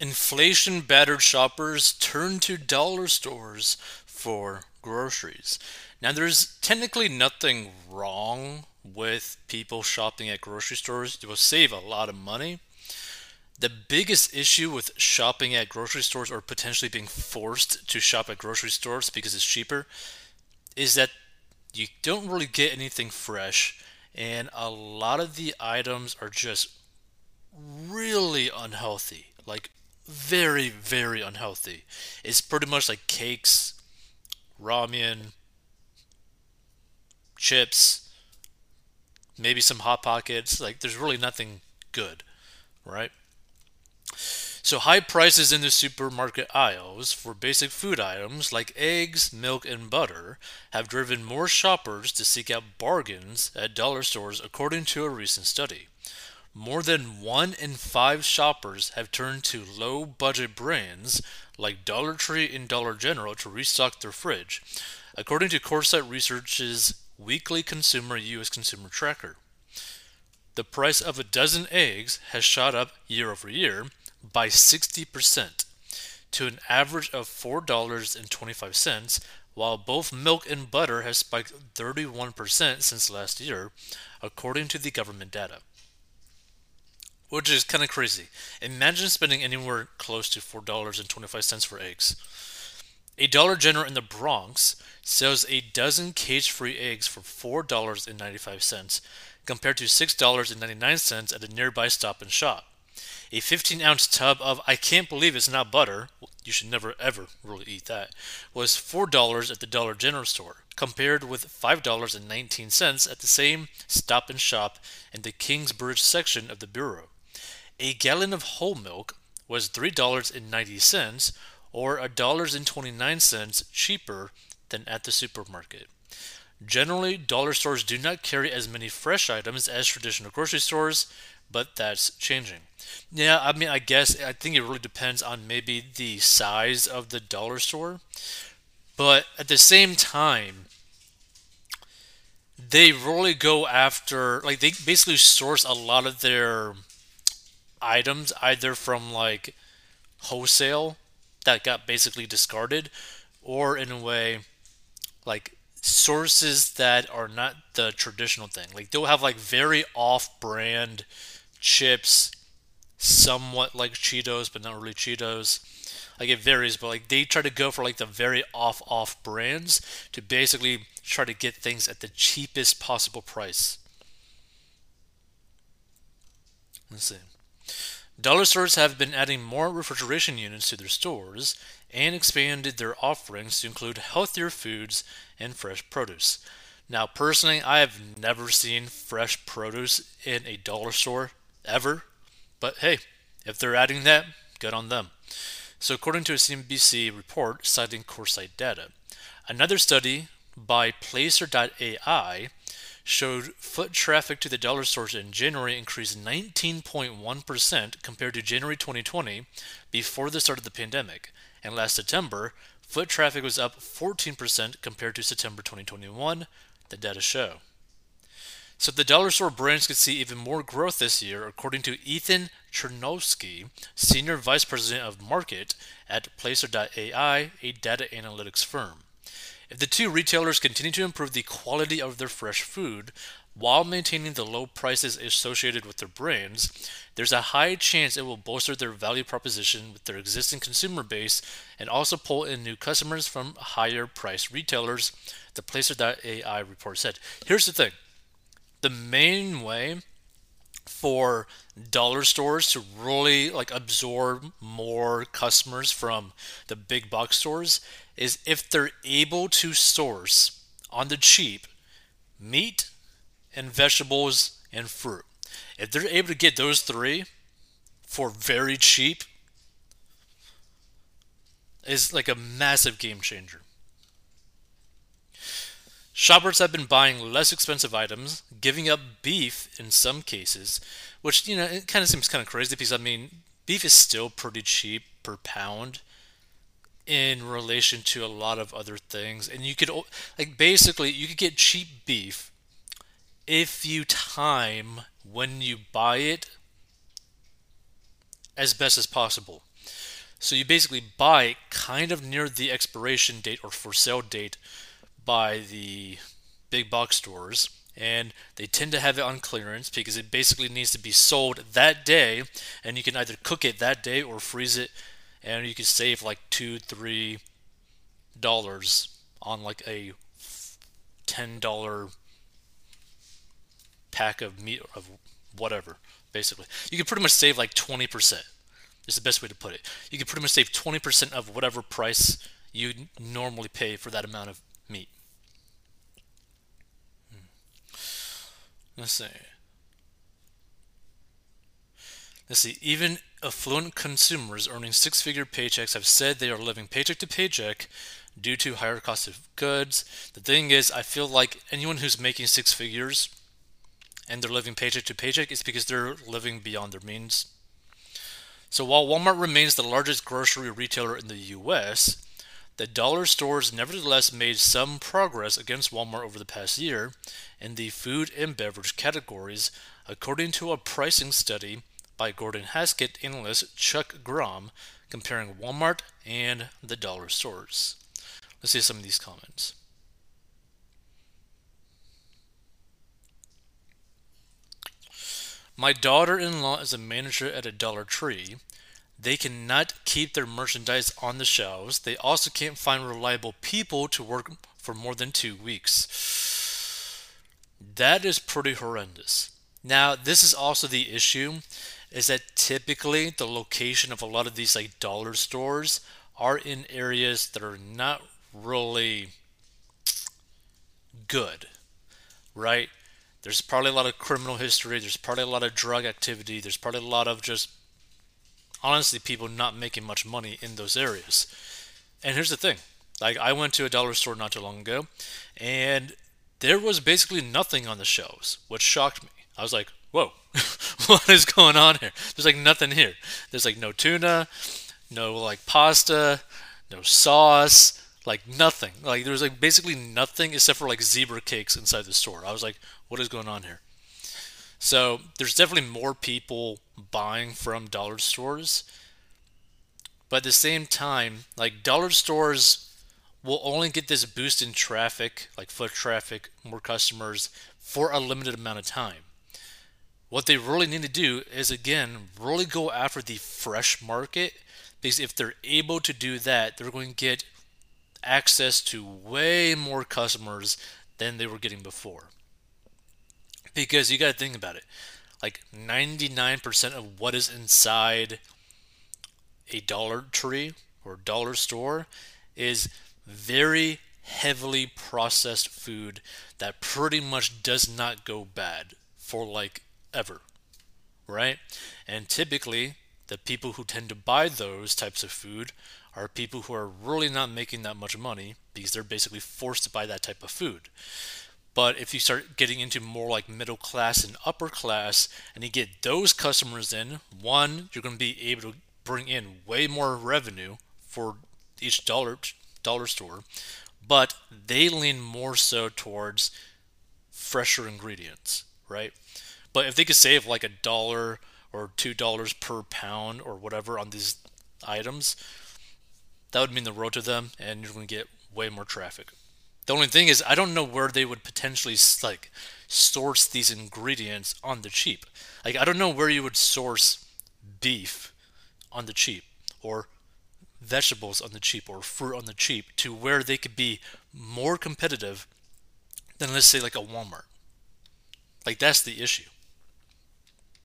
inflation battered shoppers turn to dollar stores for groceries. Now, there's technically nothing wrong with people shopping at grocery stores. You will save a lot of money. The biggest issue with shopping at grocery stores or potentially being forced to shop at grocery stores because it's cheaper is that you don't really get anything fresh, and a lot of the items are just really unhealthy. Like, very, very unhealthy. It's pretty much like cakes, ramen, chips, maybe some hot pockets. Like, there's really nothing good, right? So, high prices in the supermarket aisles for basic food items like eggs, milk, and butter have driven more shoppers to seek out bargains at dollar stores, according to a recent study. More than one in five shoppers have turned to low budget brands like Dollar Tree and Dollar General to restock their fridge, according to Coresight Research's weekly consumer U.S. consumer tracker. The price of a dozen eggs has shot up year over year by 60% to an average of $4.25, while both milk and butter have spiked 31% since last year, according to the government data. Which is kind of crazy. Imagine spending anywhere close to $4.25 for eggs. A Dollar General in the Bronx sells a dozen cage free eggs for $4.95 compared to $6.99 at a nearby stop and shop. A 15 ounce tub of I can't believe it's not butter, you should never ever really eat that, was $4 at the Dollar General store, compared with $5.19 at the same stop and shop in the Kingsbridge section of the Bureau. A gallon of whole milk was $3.90 or $1.29 cheaper than at the supermarket. Generally, dollar stores do not carry as many fresh items as traditional grocery stores, but that's changing. Yeah, I mean, I guess I think it really depends on maybe the size of the dollar store, but at the same time, they really go after like they basically source a lot of their items either from like wholesale that got basically discarded or in a way like sources that are not the traditional thing. Like they'll have like very off-brand chips, somewhat like Cheetos, but not really Cheetos. Like it varies, but like they try to go for like the very off-off brands to basically try to get things at the cheapest possible price. Let's see. Dollar stores have been adding more refrigeration units to their stores and expanded their offerings to include healthier foods and fresh produce. Now, personally, I have never seen fresh produce in a dollar store ever, but hey, if they're adding that, good on them. So, according to a CNBC report citing Coresight data, another study by Placer.ai showed foot traffic to the dollar stores in January increased 19.1% compared to January 2020 before the start of the pandemic, and last September, foot traffic was up 14% compared to September 2021, the data show. So the dollar store brands could see even more growth this year, according to Ethan Chernofsky, Senior Vice President of Market at Placer.ai, a data analytics firm. If the two retailers continue to improve the quality of their fresh food while maintaining the low prices associated with their brands, there's a high chance it will bolster their value proposition with their existing consumer base and also pull in new customers from higher priced retailers, the Placer.ai report said. Here's the thing the main way for dollar stores to really like absorb more customers from the big box stores is if they're able to source on the cheap meat and vegetables and fruit. If they're able to get those three for very cheap, is like a massive game changer. Shoppers have been buying less expensive items, giving up beef in some cases, which, you know, it kind of seems kind of crazy because, I mean, beef is still pretty cheap per pound in relation to a lot of other things. And you could, like, basically, you could get cheap beef if you time when you buy it as best as possible. So you basically buy kind of near the expiration date or for sale date by the big box stores and they tend to have it on clearance because it basically needs to be sold that day and you can either cook it that day or freeze it and you can save like two three dollars on like a ten dollar pack of meat of whatever basically. You can pretty much save like 20% is the best way to put it. You can pretty much save 20% of whatever price you normally pay for that amount of meat hmm. Let's see. Let's see. Even affluent consumers earning six figure paychecks have said they are living paycheck to paycheck due to higher cost of goods. The thing is, I feel like anyone who's making six figures and they're living paycheck to paycheck is because they're living beyond their means. So while Walmart remains the largest grocery retailer in the US, the dollar stores nevertheless made some progress against Walmart over the past year in the food and beverage categories, according to a pricing study by Gordon Haskett analyst Chuck Grom comparing Walmart and the dollar stores. Let's see some of these comments. My daughter in law is a manager at a Dollar Tree they cannot keep their merchandise on the shelves. They also can't find reliable people to work for more than two weeks. That is pretty horrendous. Now, this is also the issue is that typically the location of a lot of these like dollar stores are in areas that are not really good, right? There's probably a lot of criminal history, there's probably a lot of drug activity, there's probably a lot of just honestly people not making much money in those areas. And here's the thing like, I went to a dollar store not too long ago, and there was basically nothing on the shelves, which shocked me. I was like, whoa, what is going on here? There's like nothing here. There's like no tuna, no like pasta, no sauce, like nothing. Like there was like basically nothing except for like zebra cakes inside the store. I was like, what is going on here? So there's definitely more people buying from dollar stores. But at the same time, like dollar stores will only get this boost in traffic, like foot traffic, more customers, for a limited amount of time. What they really need to do is, again, really go after the fresh market because if they're able to do that, they're going to get access to way more customers than they were getting before. Because you got to think about it. Like 99% of what is inside a Dollar Tree or dollar store is very heavily processed food that pretty much does not go bad for like ever. Right? And typically, the people who tend to buy those types of food are people who are really not making that much money because they're basically forced to buy that type of food. But if you start getting into more like middle class and upper class, and you get those customers in, one, you're going to be able to bring in way more revenue for each dollar dollar store, but they lean more so towards fresher ingredients, right? But if they could save like a dollar or two dollars per pound or whatever on these items, that would mean the road to them, and you're going to get way more traffic. The only thing is, I don't know where they would potentially like source these ingredients on the cheap. Like, I don't know where you would source beef on the cheap or vegetables on the cheap or fruit on the cheap to where they could be more competitive than let's say like a Walmart. Like that's the issue.